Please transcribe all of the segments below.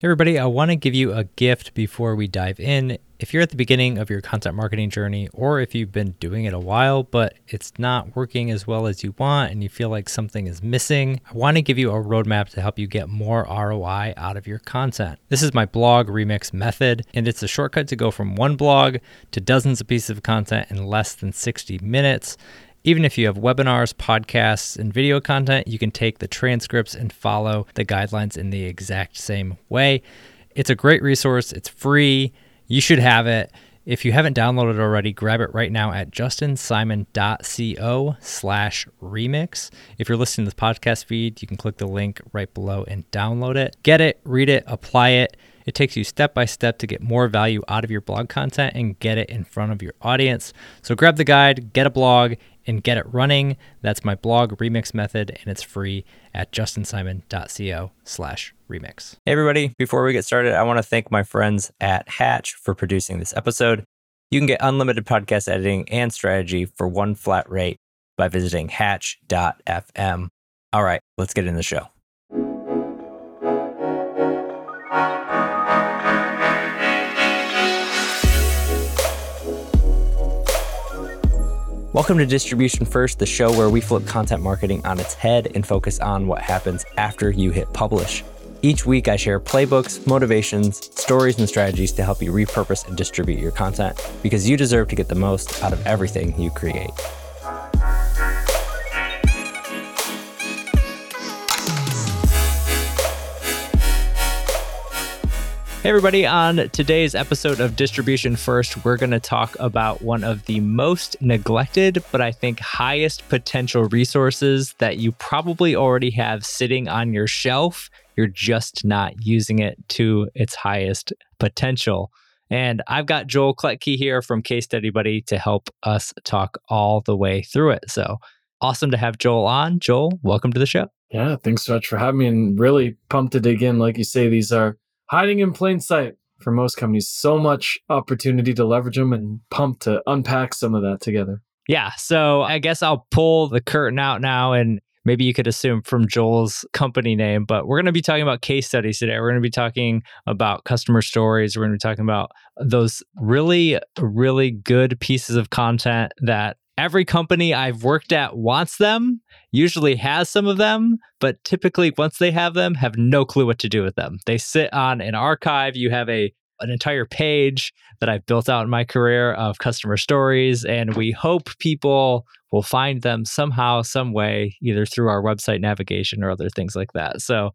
Hey everybody, I want to give you a gift before we dive in. If you're at the beginning of your content marketing journey, or if you've been doing it a while, but it's not working as well as you want and you feel like something is missing, I want to give you a roadmap to help you get more ROI out of your content. This is my blog remix method, and it's a shortcut to go from one blog to dozens of pieces of content in less than 60 minutes. Even if you have webinars, podcasts, and video content, you can take the transcripts and follow the guidelines in the exact same way. It's a great resource, it's free. You should have it. If you haven't downloaded it already, grab it right now at justinsimon.co slash remix. If you're listening to the podcast feed, you can click the link right below and download it. Get it, read it, apply it. It takes you step by step to get more value out of your blog content and get it in front of your audience. So grab the guide, get a blog, and get it running. That's my blog remix method, and it's free at justinsimon.co slash remix. Hey everybody, before we get started, I want to thank my friends at Hatch for producing this episode. You can get unlimited podcast editing and strategy for one flat rate by visiting hatch.fm. All right, let's get in the show. Welcome to Distribution First, the show where we flip content marketing on its head and focus on what happens after you hit publish. Each week, I share playbooks, motivations, stories, and strategies to help you repurpose and distribute your content because you deserve to get the most out of everything you create. Hey, everybody, on today's episode of Distribution First, we're going to talk about one of the most neglected, but I think highest potential resources that you probably already have sitting on your shelf. You're just not using it to its highest potential. And I've got Joel Klettke here from Case Study Buddy to help us talk all the way through it. So awesome to have Joel on. Joel, welcome to the show. Yeah, thanks so much for having me and really pumped to dig in. Like you say, these are hiding in plain sight for most companies. So much opportunity to leverage them and pump to unpack some of that together. Yeah. So I guess I'll pull the curtain out now and maybe you could assume from Joel's company name, but we're going to be talking about case studies today. We're going to be talking about customer stories. We're going to be talking about those really, really good pieces of content that every company I've worked at wants them, usually has some of them, but typically once they have them, have no clue what to do with them. They sit on an archive. You have a an entire page that I've built out in my career of customer stories, and we hope people will find them somehow, some way, either through our website navigation or other things like that. So,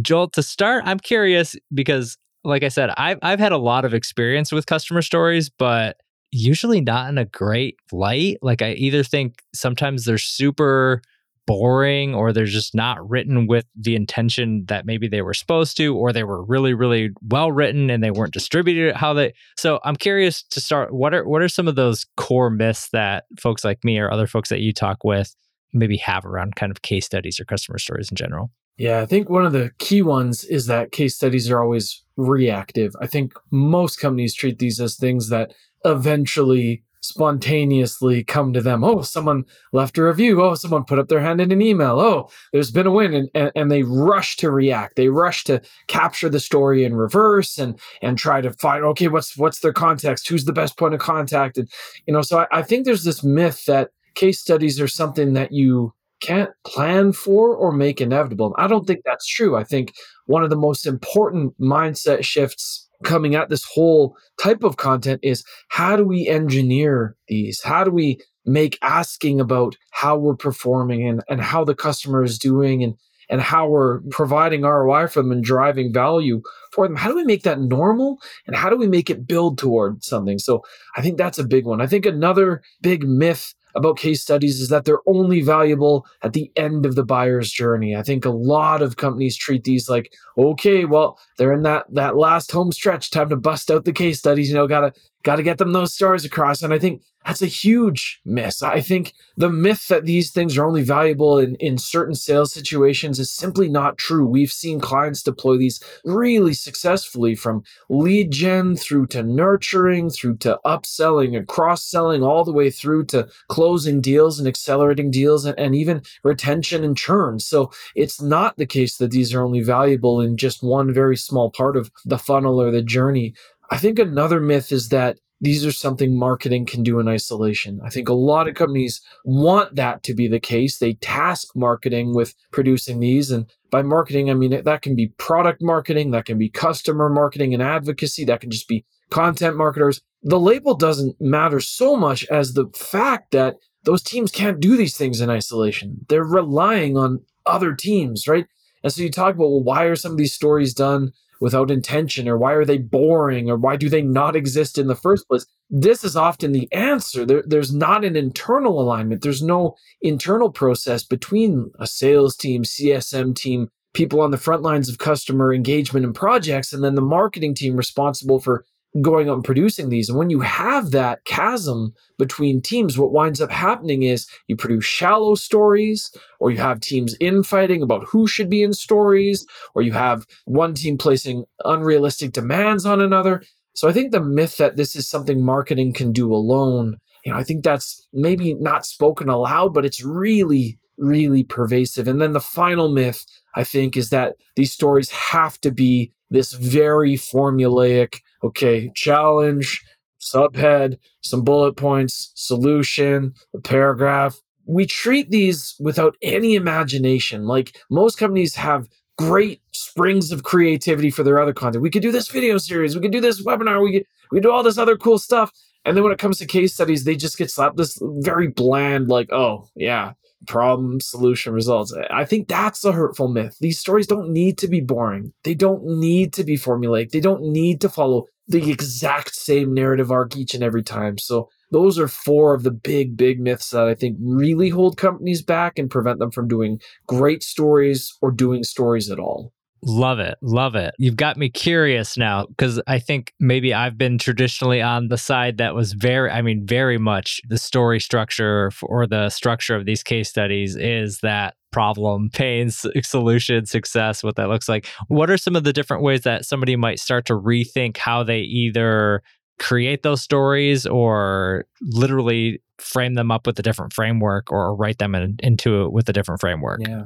Joel, to start, I'm curious because, like I said, I've I've had a lot of experience with customer stories, but usually not in a great light. Like I either think sometimes they're super boring or they're just not written with the intention that maybe they were supposed to or they were really really well written and they weren't distributed how they so i'm curious to start what are what are some of those core myths that folks like me or other folks that you talk with maybe have around kind of case studies or customer stories in general yeah i think one of the key ones is that case studies are always reactive i think most companies treat these as things that eventually spontaneously come to them. Oh, someone left a review. Oh, someone put up their hand in an email. Oh, there's been a win. And, and, and, they rush to react. They rush to capture the story in reverse and and try to find, okay, what's what's their context? Who's the best point of contact? And you know, so I, I think there's this myth that case studies are something that you can't plan for or make inevitable. I don't think that's true. I think one of the most important mindset shifts coming at this whole type of content is how do we engineer these? How do we make asking about how we're performing and, and how the customer is doing and and how we're providing ROI for them and driving value for them. How do we make that normal and how do we make it build toward something? So I think that's a big one. I think another big myth about case studies is that they're only valuable at the end of the buyer's journey. I think a lot of companies treat these like, okay, well, they're in that that last home stretch, time to bust out the case studies, you know, gotta got to get them those stars across. And I think that's a huge miss. I think the myth that these things are only valuable in, in certain sales situations is simply not true. We've seen clients deploy these really successfully from lead gen through to nurturing, through to upselling and cross selling, all the way through to closing deals and accelerating deals and, and even retention and churn. So it's not the case that these are only valuable in just one very small part of the funnel or the journey. I think another myth is that these are something marketing can do in isolation. I think a lot of companies want that to be the case. They task marketing with producing these. And by marketing, I mean that can be product marketing, that can be customer marketing and advocacy, that can just be content marketers. The label doesn't matter so much as the fact that those teams can't do these things in isolation. They're relying on other teams, right? And so you talk about, well, why are some of these stories done without intention or why are they boring or why do they not exist in the first place? This is often the answer. There, there's not an internal alignment. There's no internal process between a sales team csm team people on the front lines of customer engagement and projects and then the marketing team responsible for going out and producing these. And when you have that chasm between teams, what winds up happening is you produce shallow stories, or you have teams infighting about who should be in stories, or you have one team placing unrealistic demands on another. So I think the myth that this is something marketing can do alone, you know, I think that's maybe not spoken aloud, but it's really, really pervasive. And then the final myth, I think, is that these stories have to be this very formulaic okay, challenge, subhead, some bullet points, solution, a paragraph. We treat these without any imagination. Like most companies have great springs of creativity for their other content. We could do this video series, we could do this webinar, we could we do all this other cool stuff. And then when it comes to case studies, they just get slapped this very bland, like, oh yeah, problem, solution, results. I think that's a hurtful myth. These stories don't need to be boring. They don't need to be formulaic. They don't need to follow the exact same narrative arc each and every time. So those are four of the big, big myths that I think really hold companies back and prevent them from doing great stories or doing stories at all. Love it. Love it. You've got me curious now because I think maybe I've been traditionally on the side that was very, I mean, very much the story structure or the structure of these case studies is that problem, pain, solution, success, what that looks like. What are some of the different ways that somebody might start to rethink how they either create those stories or literally frame them up with a different framework or write them in, into it with a different framework? Yeah.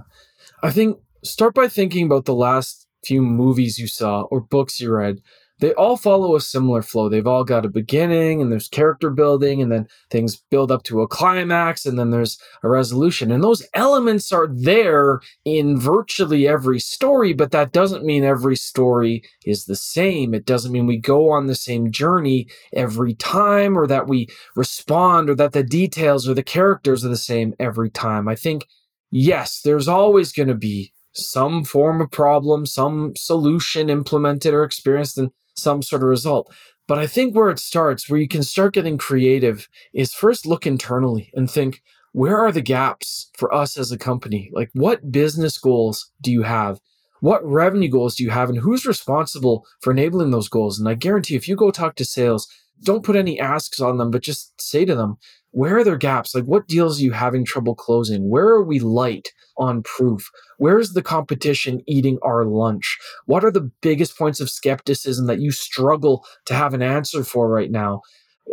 I think start by thinking about the last few movies you saw or books you read they all follow a similar flow. They've all got a beginning and there's character building and then things build up to a climax and then there's a resolution. And those elements are there in virtually every story, but that doesn't mean every story is the same. It doesn't mean we go on the same journey every time or that we respond or that the details or the characters are the same every time. I think, yes, there's always going to be some form of problem, some solution implemented or experienced, and some sort of result. But I think where it starts, where you can start getting creative, is first look internally and think, where are the gaps for us as a company? Like, what business goals do you have? What revenue goals do you have? And who's responsible for enabling those goals? And I guarantee if you go talk to sales, don't put any asks on them, but just say to them, where are their gaps? Like, what deals are you having trouble closing? Where are we light on proof? Where's the competition eating our lunch? What are the biggest points of skepticism that you struggle to have an answer for right now?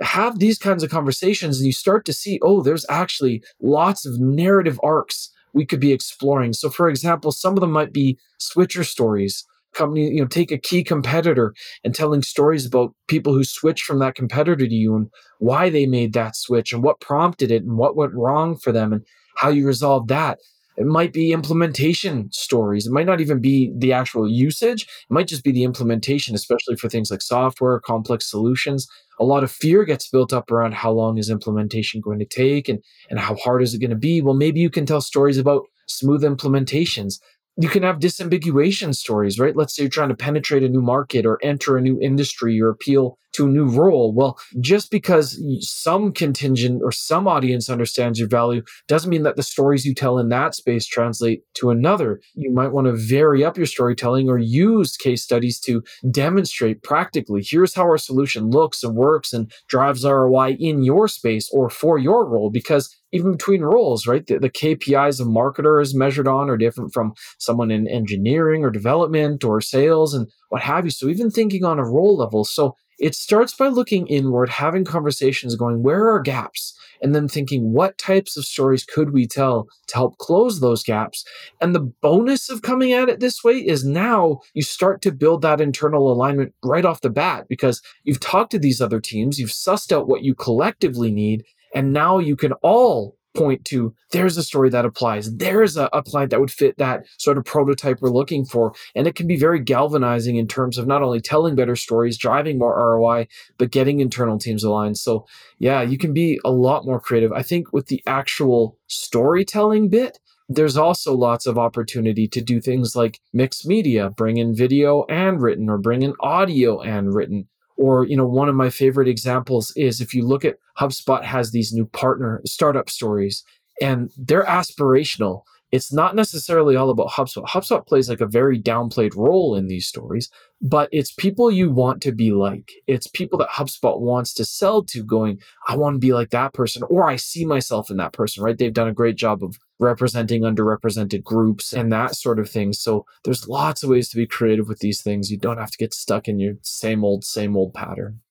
Have these kinds of conversations, and you start to see, oh, there's actually lots of narrative arcs we could be exploring. So, for example, some of them might be switcher stories company, you know, take a key competitor and telling stories about people who switched from that competitor to you and why they made that switch and what prompted it and what went wrong for them and how you resolved that. It might be implementation stories. It might not even be the actual usage. It might just be the implementation, especially for things like software, complex solutions. A lot of fear gets built up around how long is implementation going to take and, and how hard is it going to be. Well, maybe you can tell stories about smooth implementations you can have disambiguation stories, right? Let's say you're trying to penetrate a new market or enter a new industry or appeal to a new role. Well, just because some contingent or some audience understands your value doesn't mean that the stories you tell in that space translate to another. You might want to vary up your storytelling or use case studies to demonstrate practically here's how our solution looks and works and drives ROI in your space or for your role because even between roles, right? The, the KPIs a marketer is measured on are different from someone in engineering or development or sales and what have you. So even thinking on a role level. So it starts by looking inward, having conversations going, where are gaps? And then thinking, what types of stories could we tell to help close those gaps? And the bonus of coming at it this way is now you start to build that internal alignment right off the bat because you've talked to these other teams, you've sussed out what you collectively need, and now you can all point to there's a story that applies. There's a, a, client that would fit that sort of prototype we're looking for. And it can be very galvanizing in terms of not only telling better stories, driving more ROI, but getting internal teams aligned. So, yeah, you can be a lot more creative. I think with the actual storytelling bit, there's also lots of opportunity to do things like mixed media, bring in video and written, or bring in audio and written. Or, you know, one of my favorite examples is if you look at HubSpot has these new partner startup stories and they're aspirational. It's not necessarily all about HubSpot. HubSpot plays like a very downplayed role in these stories, but it's people you want to be like. It's people that HubSpot wants to sell to, going, I want to be like that person, or I see myself in that person, right? They've done a great job of representing underrepresented groups and that sort of thing. So there's lots of ways to be creative with these things. You don't have to get stuck in your same old, same old pattern.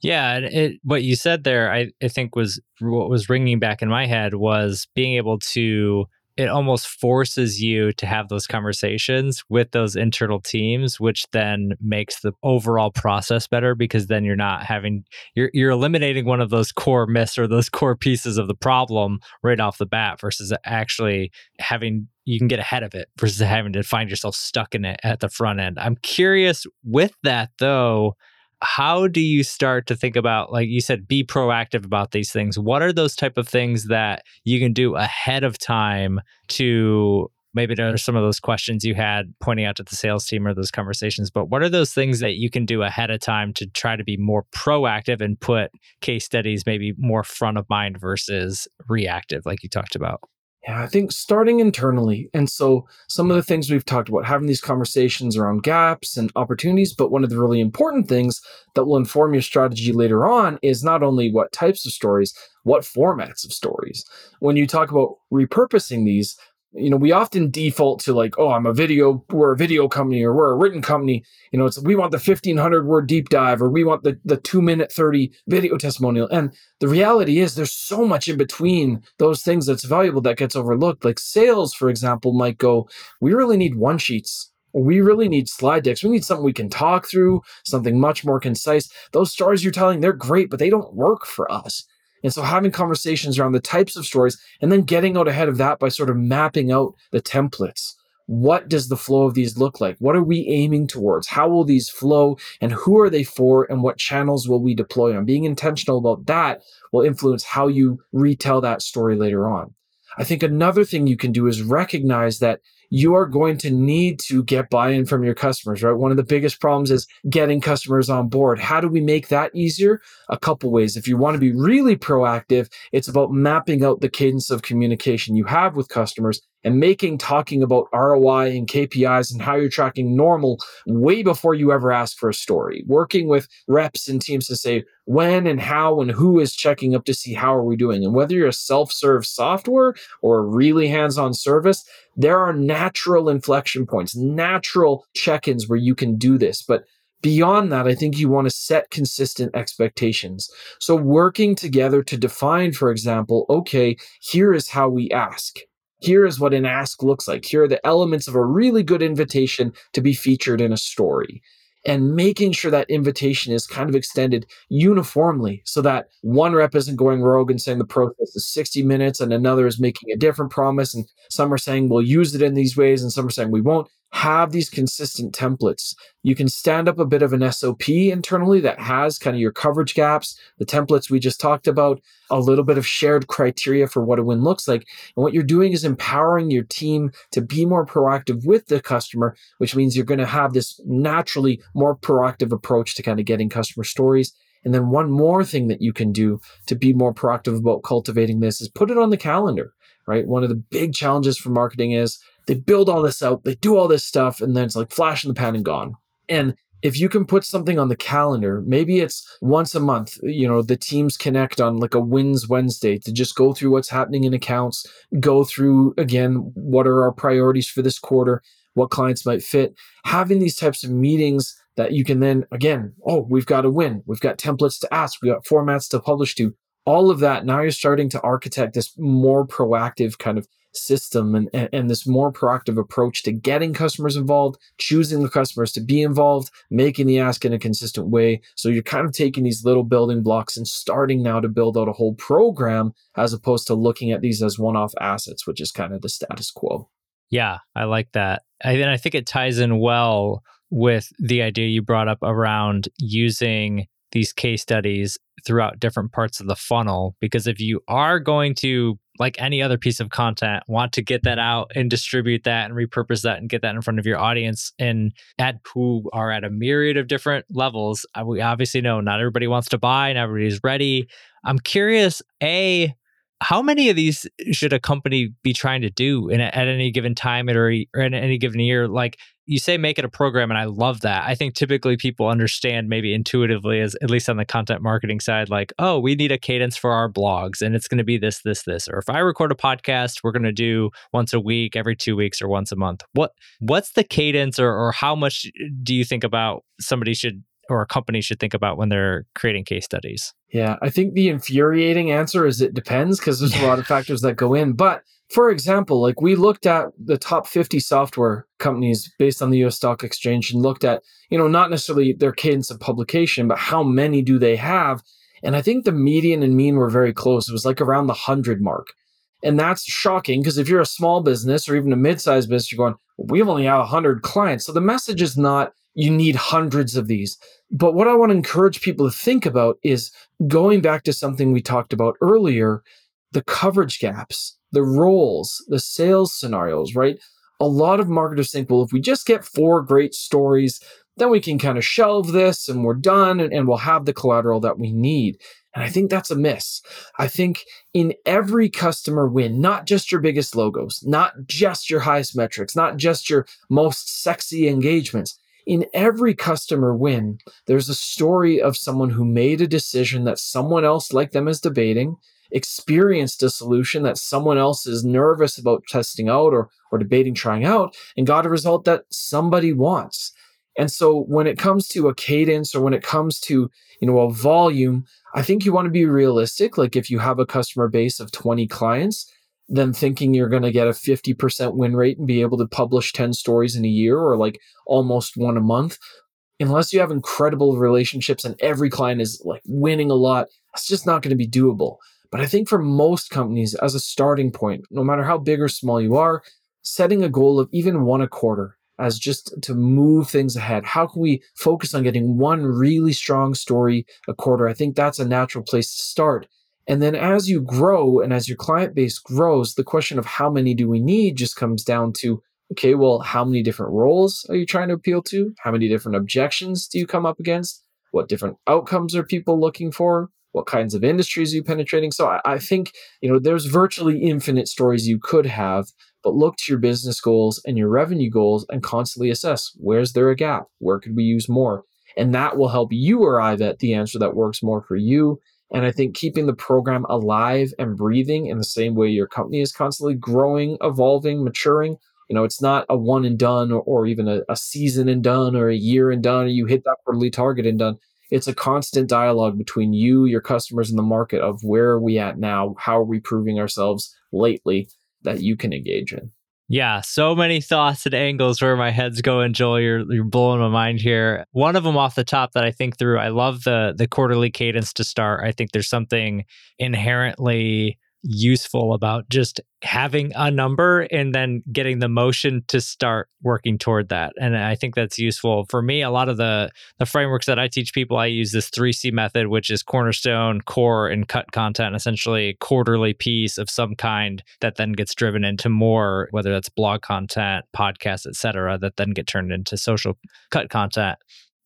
Yeah, it, what you said there, I, I think was what was ringing back in my head was being able to it almost forces you to have those conversations with those internal teams which then makes the overall process better because then you're not having you're you're eliminating one of those core myths or those core pieces of the problem right off the bat versus actually having you can get ahead of it versus having to find yourself stuck in it at the front end. I'm curious with that though how do you start to think about like you said be proactive about these things? What are those type of things that you can do ahead of time to maybe there are some of those questions you had pointing out to the sales team or those conversations but what are those things that you can do ahead of time to try to be more proactive and put case studies maybe more front of mind versus reactive like you talked about yeah, I think starting internally. And so some of the things we've talked about, having these conversations around gaps and opportunities, but one of the really important things that will inform your strategy later on is not only what types of stories, what formats of stories. When you talk about repurposing these, you know, we often default to like, oh, I'm a video, we're a video company or we're a written company. You know, it's we want the 1500 word deep dive or we want the, the two minute 30 video testimonial. And the reality is there's so much in between those things that's valuable that gets overlooked. Like sales, for example, might go, we really need one sheets. We really need slide decks. We need something we can talk through, something much more concise. Those stories you're telling, they're great, but they don't work for us. And so having conversations around the types of stories and then getting out ahead of that by sort of mapping out the templates. What does the flow of these look like? What are we aiming towards? How will these flow and who are they for and what channels will we deploy on? Being intentional about that will influence how you retell that story later on. I think another thing you can do is recognize that you are going to need to get buy in from your customers, right? One of the biggest problems is getting customers on board. How do we make that easier? A couple ways. If you want to be really proactive, it's about mapping out the cadence of communication you have with customers and making talking about ROI and KPIs and how you're tracking normal way before you ever ask for a story. Working with reps and teams to say when and how and who is checking up to see how are we doing. And whether you're a self-serve software or a really hands-on service, there are natural inflection points, natural check-ins where you can do this. But Beyond that, I think you want to set consistent expectations. So, working together to define, for example, okay, here is how we ask. Here is what an ask looks like. Here are the elements of a really good invitation to be featured in a story. And making sure that invitation is kind of extended uniformly so that one rep isn't going rogue and saying the process is 60 minutes and another is making a different promise. And some are saying we'll use it in these ways and some are saying we won't have these consistent templates. You can stand up a bit of an SOP internally that has kind of your coverage gaps, the templates we just talked about, a little bit of shared criteria for what a win looks like. And what you're doing is empowering your team to be more proactive with the customer, which means you're going to have this naturally more proactive approach to kind of getting customer stories And then one more thing that you can do to be more proactive about cultivating this is put it on the calendar, right? One of the big challenges for marketing is they build all this out, they do all this stuff, and then it's like flash in the pan and gone. And if you can put something on the calendar, maybe it's once a month, you know, the teams connect on like a wins Wednesday to just go through what's happening in accounts, go through again, what are our priorities for this quarter, what clients might fit. Having these types of meetings that you can then, again, oh, we've got to win. We've got templates to ask. We've got formats to publish to. All of that. Now you're starting to architect this more proactive kind of system and, and, this more proactive approach to getting customers involved, choosing the customers to be involved, making the ask in a consistent way. So you're kind of taking these little building blocks and starting now to build out a whole program as opposed to looking at these as one off assets, which is kind of the status quo. Yeah, I like that. And I think it ties in well with the idea you brought up around using these case studies throughout different parts of the funnel because if you are going to like any other piece of content want to get that out and distribute that and repurpose that and get that in front of your audience and at who are at a myriad of different levels uh, we obviously know not everybody wants to buy and everybody's ready. I'm curious a how many of these should a company be trying to do in, at any given time or, or in any given year? Like you say make it a program and i love that. I think typically people understand maybe intuitively as at least on the content marketing side like oh we need a cadence for our blogs and it's going to be this this this. Or if i record a podcast we're going to do once a week every two weeks or once a month. What what's the cadence or, or how much do you think about somebody should or a company should think about when they're creating case studies yeah i think the infuriating answer is it depends because there's a lot of factors that go in but for example, like we looked at the top 50 software companies based on the US stock exchange and looked at, you know, not necessarily their cadence of publication, but how many do they have? And I think the median and mean were very close. It was like around the 100 mark. And that's shocking because if you're a small business or even a mid-sized business, you're going, we only have 100 clients. So the message is not you need hundreds of these. But what I want to encourage people to think about is going back to something we talked about earlier, the coverage gaps the roles, the sales scenarios, right? A lot of marketers think, well, if we just get four great stories, then we can kind of shelve this and we're done and, and we'll have the collateral that we need. And I think that's a miss. I think in every customer win, not just your biggest logos, not just your highest metrics, not just your most sexy engagements, in every customer win, there's a story of someone who made a decision that someone else like them is debating experienced a solution that someone else is nervous about testing out or, or debating trying out and got a result that somebody wants. And so when it comes to a cadence or when it comes to, you know, a volume, I think you want to be realistic. Like if you have a customer base of 20 clients, then thinking you're going to get a 50% win rate and be able to publish 10 stories in a year or like almost one a month, unless you have incredible relationships and every client is like winning a lot, it's just not going to be doable. But I think for most companies, as a starting point, no matter how big or small you are, setting a goal of even one a quarter as just to move things ahead. How can we focus on getting one really strong story a quarter? I think that's a natural place to start. And then as you grow and as your client base grows, the question of how many do we need just comes down to okay, well, how many different roles are you trying to appeal to? How many different objections do you come up against? What different outcomes are people looking for? what kinds of industries are you penetrating so I, I, think you know there's virtually infinite stories you could have but look to your business goals and your revenue goals and constantly assess where's there a gap where could we use more and that will help you arrive at the answer that works more for you and i think keeping the program alive and breathing in the same way your company is constantly growing evolving maturing you know it's not a one and done or, or even a, a season and done or a year and done or you hit that quarterly target and done it's a constant dialogue between you, your customers, and the market of where are we at now? How are we proving ourselves lately that you can engage in? Yeah, so many thoughts and angles where my head's going, Joel. You're you're blowing my mind here. One of them off the top that I think through. I love the the quarterly cadence to start. I think there's something inherently useful about just having a number and then getting the motion to start working toward that and i think that's useful. For me a lot of the the frameworks that i teach people i use this 3c method which is cornerstone core and cut content essentially quarterly piece of some kind that then gets driven into more whether that's blog content podcasts etc that then get turned into social cut content.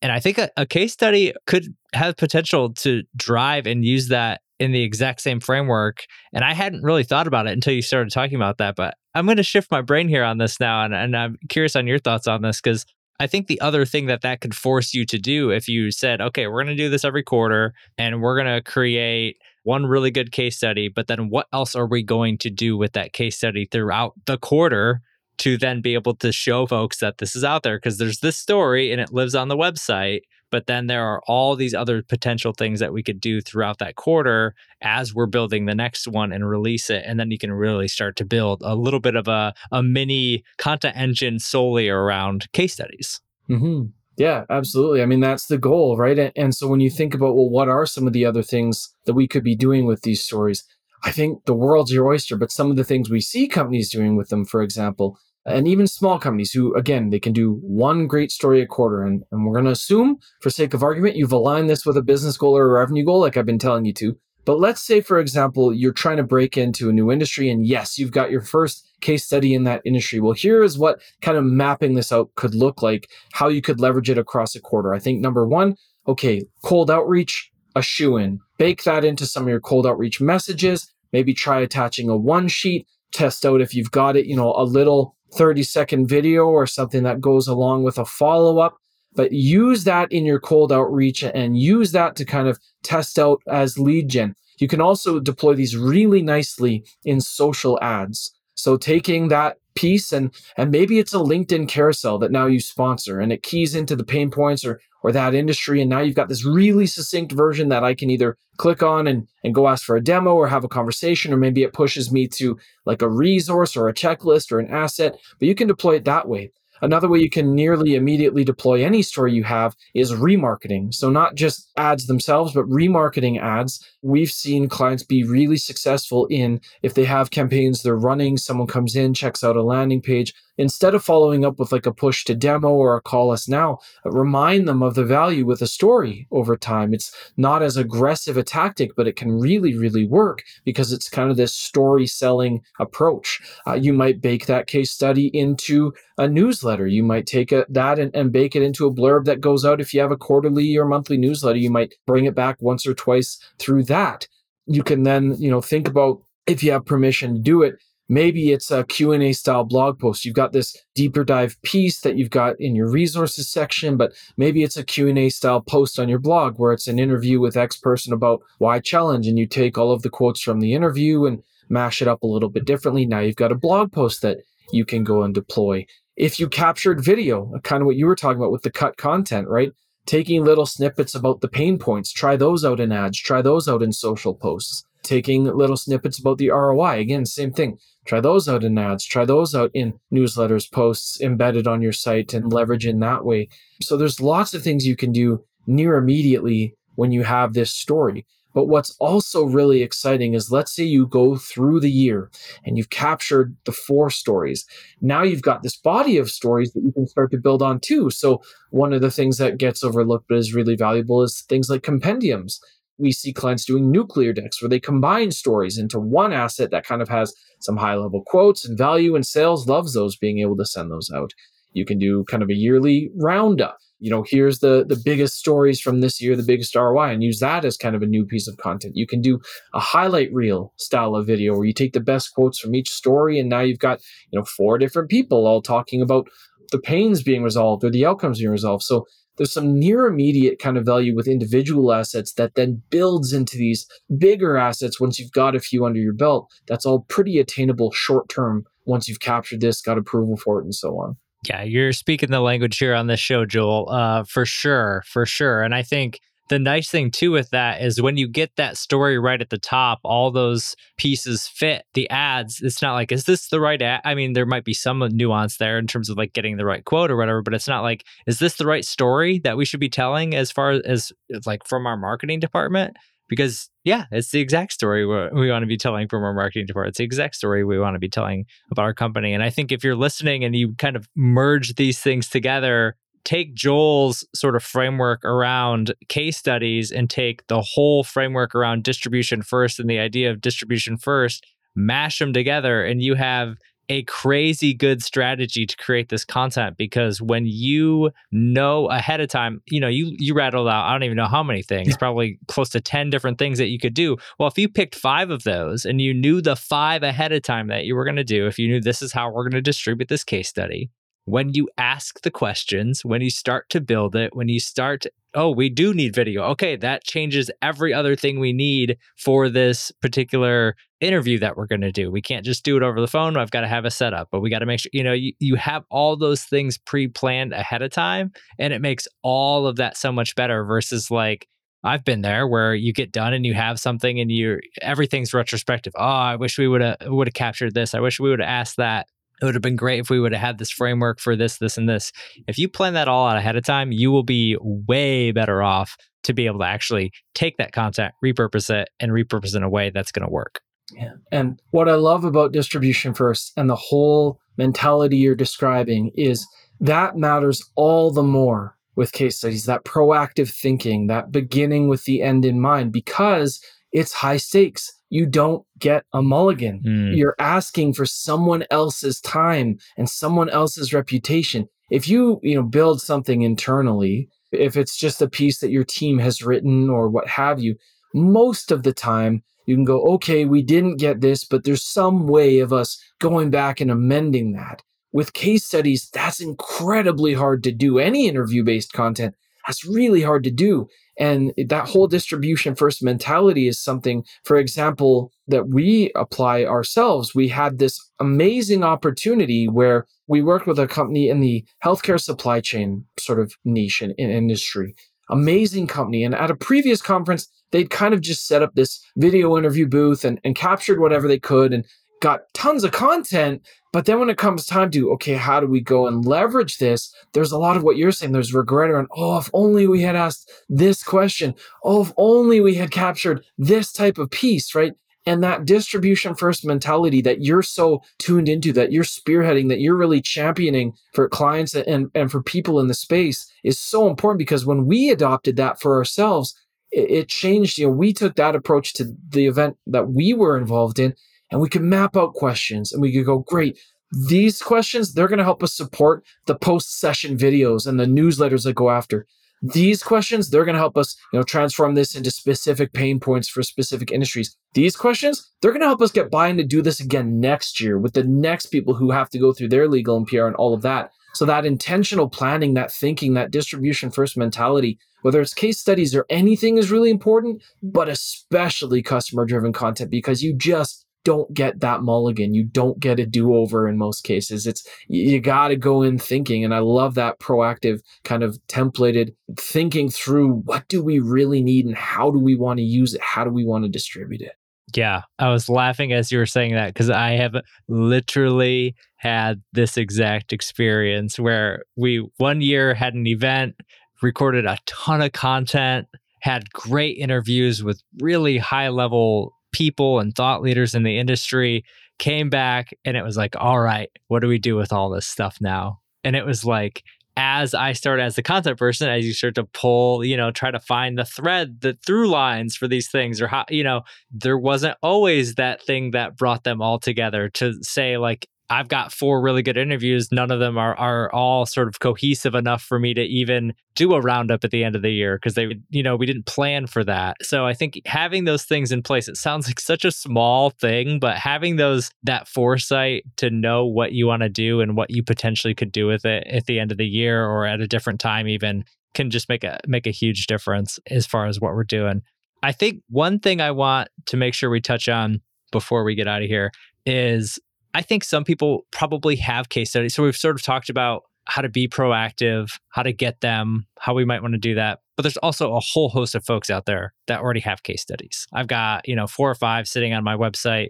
And I think a, a case study could have potential to drive and use that in the exact same framework. And I hadn't really thought about it until you started talking about that. But I'm going to shift my brain here on this now. And, and I'm curious on your thoughts on this because I think the other thing that that could force you to do if you said, okay, we're going to do this every quarter and we're going to create one really good case study, but then what else are we going to do with that case study throughout the quarter to then be able to show folks that this is out there? Because there's this story and it lives on the website, but then there are all these other potential things that we could do throughout that quarter as we're building the next one and release it. And then you can really start to build a little bit of a, a mini content engine solely around case studies. Mm-hmm. Yeah, absolutely. I mean, that's the goal, right? And, and so when you think about, well, what are some of the other things that we could be doing with these stories? I think the world's your oyster, but some of the things we see companies doing with them, for example, and even small companies who, again, they can do one great story a quarter. And, and we're going to assume, for sake of argument, you've aligned this with a business goal or a revenue goal, like I've been telling you to. But let's say, for example, you're trying to break into a new industry, and yes, you've got your first case study in that industry. Well, here is what kind of mapping this out could look like, how you could leverage it across a quarter. I think number one, okay, cold outreach, a shoe in. Bake that into some of your cold outreach messages. Maybe try attaching a one sheet, test out if you've got it, you know, a little 30 second video or something that goes along with a follow up. But use that in your cold outreach and use that to kind of test out as lead gen. You can also deploy these really nicely in social ads. So taking that piece and and maybe it's a LinkedIn carousel that now you sponsor and it keys into the pain points or or that industry. And now you've got this really succinct version that I can either click on and and go ask for a demo or have a conversation or maybe it pushes me to like a resource or a checklist or an asset but you can deploy it that way Another way you can nearly immediately deploy any story you have is remarketing. So, not just ads themselves, but remarketing ads. We've seen clients be really successful in if they have campaigns they're running, someone comes in, checks out a landing page, instead of following up with like a push to demo or a call us now, remind them of the value with a story over time. It's not as aggressive a tactic, but it can really, really work because it's kind of this story selling approach. Uh, you might bake that case study into a newsletter. You might take a, that and, and bake it into a blurb that goes out. If you have a quarterly or monthly newsletter, you might bring it back once or twice through that. You can then, you know, think about if you have permission to do it maybe it's a q&a style blog post you've got this deeper dive piece that you've got in your resources section but maybe it's a q&a style post on your blog where it's an interview with x person about why challenge and you take all of the quotes from the interview and mash it up a little bit differently now you've got a blog post that you can go and deploy if you captured video kind of what you were talking about with the cut content right taking little snippets about the pain points try those out in ads try those out in social posts taking little snippets about the ROI. Again, same thing. Try those out in ads, try those out in newsletters, posts embedded on your site and leverage in that way. So there's lots of things you can do near immediately when you have this story. But what's also really exciting is let's say you go through the year and you've captured the four stories. Now you've got this body of stories that you can start to build on too. So, one of the things that gets overlooked but is really valuable is things like compendiums we see clients doing nuclear decks where they combine stories into one asset that kind of has some high level quotes and value and sales loves those being able to send those out. You can do kind of a yearly roundup. You know here's the the biggest stories from this year the biggest roi and use that as kind of a new piece of content. You can do a highlight reel style of video where you take the best quotes from each story and now you've got you know four different people all talking about the pains being resolved or the outcomes being resolved. So there's some near immediate kind of value with individual assets that then builds into these bigger assets once you've got a few under your belt. That's all pretty attainable short term once you've captured this, got approval for it, and so on. Yeah, you're speaking the language here on this show, Joel, uh, for sure, for sure. And I think the nice thing too with that is when you get that story right at the top, all those pieces fit the ads. It's not like, is this the right ad? I mean, there might be some nuance there in terms of like getting the right quote or whatever, but it's not like, is this the right story that we should be telling as far as like from our marketing department? Because yeah, it's the exact story we want to be telling from our marketing department. It's the exact story we want to be telling about our company. And I think if you're listening and you kind of merge these things together, take Joel's sort of framework around case studies and take the whole framework around distribution first and the idea of distribution first, mash them together, and you have a crazy good strategy to create this content because when you know ahead of time, you know, you you rattled out I don't even know how many things, probably close to 10 different things that you could do. Well, if you picked 5 of those and you knew the 5 ahead of time that you were going to do, if you knew this is how we're going to distribute this case study, when you ask the questions, when you start to build it, when you start, oh, we do need video. Okay, that changes every other thing we need for this particular interview that we're going to do. We can't just do it over the phone. I've got to have a setup, but we got to make sure, you know, you, you have all those things pre planned ahead of time. And it makes all of that so much better versus like, I've been there where you get done and you have something and you everything's retrospective. Oh, I wish we would have would have captured this. I wish we would have asked that it would have been great if we would have had this framework for this, this, and this. If you plan that all out ahead of time, you will be way better off to be able to actually take that content, repurpose it, and repurpose it in a way that's going to work. Yeah. And what I love about distribution first and the whole mentality you're describing is that matters all the more with case studies, that proactive thinking, that beginning with the end in mind, because it's high stakes you don't get a mulligan. Mm. You're asking for someone else's time and someone else's reputation. If you, you know, build something internally, if it's just a piece that your team has written or what have you, most of the time you can go, okay, we didn't get this, but there's some way of us going back and amending that. With case studies, that's incredibly hard to do. Any interview based content, that's really hard to do. And that whole distribution first mentality is something, for example, that we apply ourselves. We had this amazing opportunity where we worked with a company in the healthcare supply chain sort of niche and in industry. Amazing company. And at a previous conference, they'd kind of just set up this video interview booth and, and captured whatever they could and got tons of content. But then when it comes time to, okay, how do we go and leverage this? There's a lot of what you're saying. There's regret around, oh, if only we had asked this question. Oh, if only we had captured this type of piece, right? And that distribution first mentality that you're so tuned into, that you're spearheading, that you're really championing for clients and, and for people in the space is so important because when we adopted that for ourselves, it, it changed. You know, we took that approach to the event that we were involved in and we could map out questions and we could go, great, these questions, they're going to help us support the post session videos and the newsletters that go after. These questions, they're going to help us, you know, transform this into specific pain points for specific industries. These questions, they're going to help us get buy-in to do this again next year with the next people who have to go through their legal and PR and all of that. So that intentional planning, that thinking, that distribution first mentality, whether it's case studies or anything is really important, but especially customer driven content because you just don't get that mulligan. You don't get a do over in most cases. It's you got to go in thinking, and I love that proactive kind of templated thinking through what do we really need and how do we want to use it? How do we want to distribute it? Yeah, I was laughing as you were saying that because I have literally had this exact experience where we one year had an event, recorded a ton of content, had great interviews with really high level people and thought leaders in the industry came back and it was like, all right, what do we do with all this stuff now? And it was like, as I started as the content person, as you start to pull, you know, try to find the thread, the through lines for these things, or how, you know, there wasn't always that thing that brought them all together to say, like, I've got four really good interviews. None of them are are all sort of cohesive enough for me to even do a roundup at the end of the year because they, you know, we didn't plan for that. So I think having those things in place, it sounds like such a small thing, but having those that foresight to know what you want to do and what you potentially could do with it at the end of the year or at a different time even can just make a make a huge difference as far as what we're doing. I think one thing I want to make sure we touch on before we get out of here is I think some people probably have case studies. So we've sort of talked about how to be proactive, how to get them, how we might want to do that. But there's also a whole host of folks out there that already have case studies. I've got, you know, four or five sitting on my website.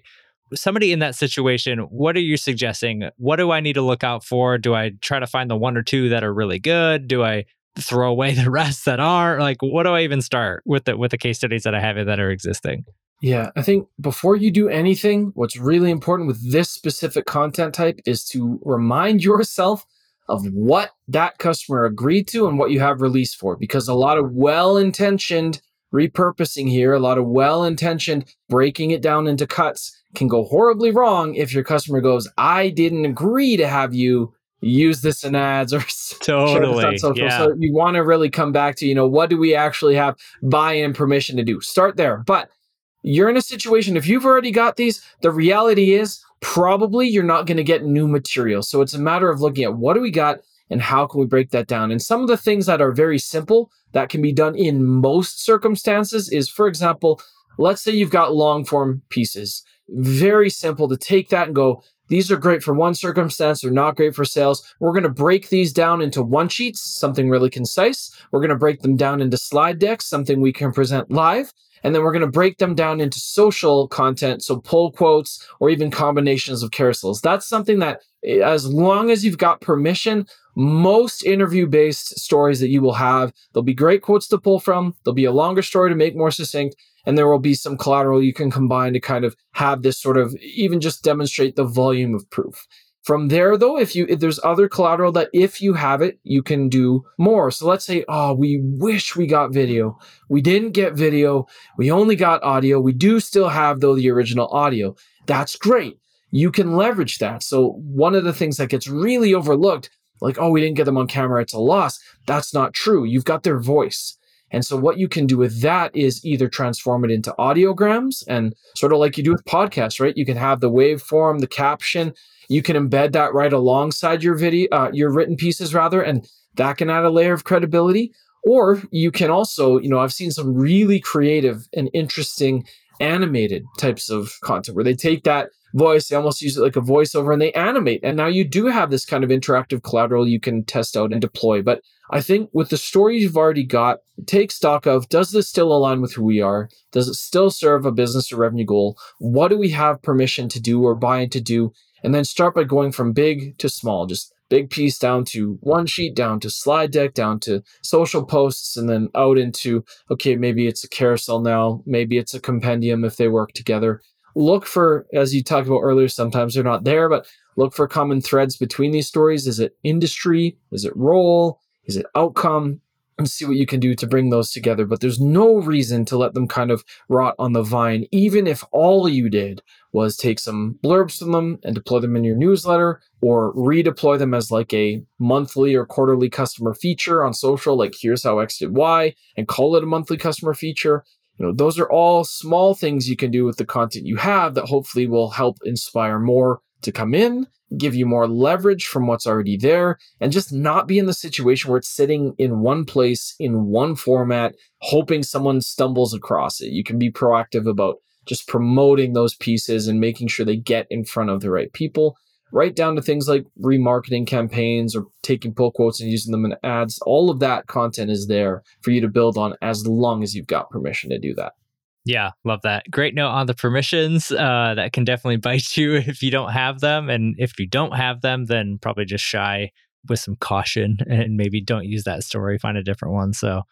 Somebody in that situation, what are you suggesting? What do I need to look out for? Do I try to find the one or two that are really good? Do I throw away the rest that aren't? Like, what do I even start with the with the case studies that I have that are existing? Yeah, I think before you do anything, what's really important with this specific content type is to remind yourself of what that customer agreed to and what you have released for. Because a lot of well intentioned repurposing here, a lot of well intentioned breaking it down into cuts can go horribly wrong if your customer goes, I didn't agree to have you use this in ads or totally. Yeah. So you want to really come back to, you know, what do we actually have buy in permission to do? Start there. But you're in a situation, if you've already got these, the reality is probably you're not going to get new material. So it's a matter of looking at what do we got and how can we break that down? And some of the things that are very simple that can be done in most circumstances is, for example, let's say you've got long form pieces. Very simple to take that and go, these are great for one circumstance, they're not great for sales. We're going to break these down into one sheets, something really concise. We're going to break them down into slide decks, something we can present live. And then we're going to break them down into social content, so pull quotes or even combinations of carousels. That's something that, eh, as long as you've got permission, most interview based stories that you will have, there'll be great quotes to pull from, there'll be a longer story to make more succinct, and there will be some collateral you can combine to kind of have this sort of even just demonstrate the volume of proof. From there, though, if you if there's other collateral that if you have it, you can do more. So let's say, oh, we wish we got video. We didn't get video. We only got audio. We do still have though the original audio. That's great. You can leverage that. So one of the things that gets really overlooked, like, oh, we didn't get them on camera, it's a loss. That's not true. You've got their voice. And so what you can do with that is either transform it into audiograms and sort of like you do with podcasts, right? You can have the waveform, the caption, you can embed that right alongside your video, uh, your written pieces rather, and that can add a layer of credibility. Or you can also, you know, I've seen some really creative and interesting animated types of content where they take that voice, they almost use it like a voiceover and they animate. And now you do have this kind of interactive collateral you can test out and deploy. But I think with the stories you've already got, take stock of does this still align with who we are? Does it still serve a business or revenue goal? What do we have permission to do or buy in to do? And then start by going from big to small, just big piece down to one sheet, down to slide deck, down to social posts, and then out into, okay, maybe it's a carousel now, maybe it's a compendium if they work together. Look for, as you talked about earlier, sometimes they're not there, but look for common threads between these stories. Is it industry? Is it role? Is it outcome? And see what you can do to bring those together. But there's no reason to let them kind of rot on the vine, even if all you did was take some blurbs from them and deploy them in your newsletter or redeploy them as like a monthly or quarterly customer feature on social, like here's how X did Y, and call it a monthly customer feature. You know, those are all small things you can do with the content you have that hopefully will help inspire more to come in give you more leverage from what's already there, and just not be in the situation where it's sitting in one place in one format, hoping someone stumbles across it. You can be proactive about just promoting those pieces and making sure they get in front of the right people, right down to things like remarketing campaigns or taking pull quotes and using them in ads. All of that content is there for you to build on as long as you've got permission to do that. Yeah, love that. Great note on the permissions. Uh, that can definitely bite you if you don't have them. And if you don't have them, then probably just shy with some caution and maybe don't use that story, find a different one. So,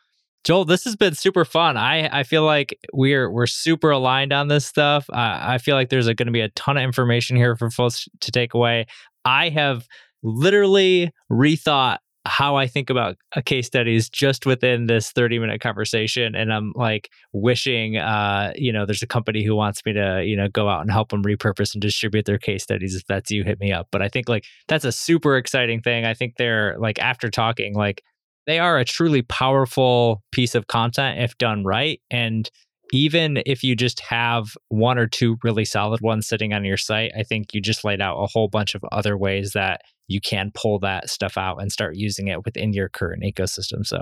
Joel, this has been super fun. I, I feel like we're we're super aligned on this stuff. I, I feel like there's going to be a ton of information here for folks to take away. I have literally rethought how I think about a case studies just within this 30 minute conversation. And I'm like wishing, uh, you know, there's a company who wants me to, you know, go out and help them repurpose and distribute their case studies. If that's you, hit me up. But I think like that's a super exciting thing. I think they're like, after talking, like they are a truly powerful piece of content if done right. And even if you just have one or two really solid ones sitting on your site, I think you just laid out a whole bunch of other ways that you can pull that stuff out and start using it within your current ecosystem. So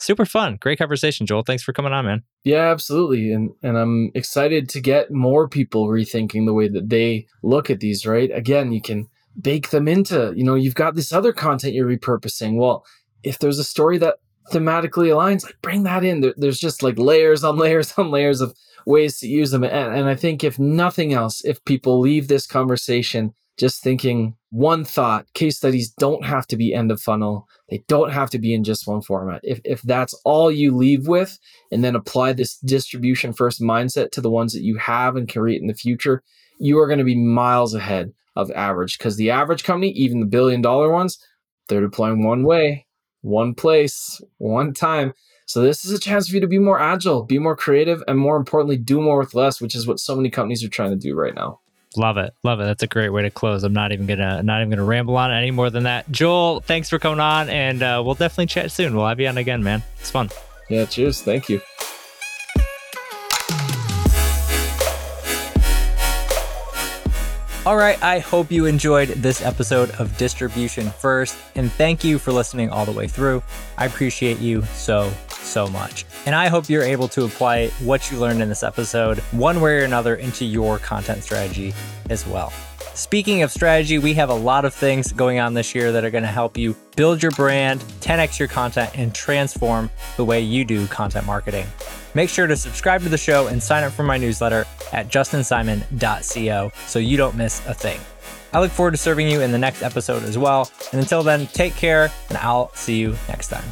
super fun. Great conversation, Joel. Thanks for coming on, man. Yeah, absolutely. And and I'm excited to get more people rethinking the way that they look at these, right? Again, you can bake them into, you know, you've got this other content you're repurposing. Well, if there's a story that thematically aligns, like bring that in. There, there's just like layers on layers on layers of ways to use them. And, and I think if nothing else, if people leave this conversation just thinking one thought, case studies don't have to be end of funnel. They don't have to be in just one format. If, if that's all you leave with, and then apply this distribution first mindset to the ones that you have and create in the future, you are going to be miles ahead of average because the average company, even the billion dollar ones, they're deploying one way, one place, one time. So this is a chance for you to be more agile, be more creative, and more importantly, do more with less, which is what so many companies are trying to do right now. Love it. Love it. That's a great way to close. I'm not even gonna not even gonna ramble on any more than that. Joel, thanks for coming on and uh, we'll definitely chat soon. We'll have you on again, man. It's fun. Yeah, cheers. Thank you. All right, I hope you enjoyed this episode of Distribution First, and thank you for listening all the way through. I appreciate you so, so much. And I hope you're able to apply what you learned in this episode, one way or another, into your content strategy as well. Speaking of strategy, we have a lot of things going on this year that are going to help you build your brand, 10x your content, and transform the way you do content marketing. Make sure to subscribe to the show and sign up for my newsletter at justinsimon.co so you don't miss a thing. I look forward to serving you in the next episode as well. And until then, take care, and I'll see you next time.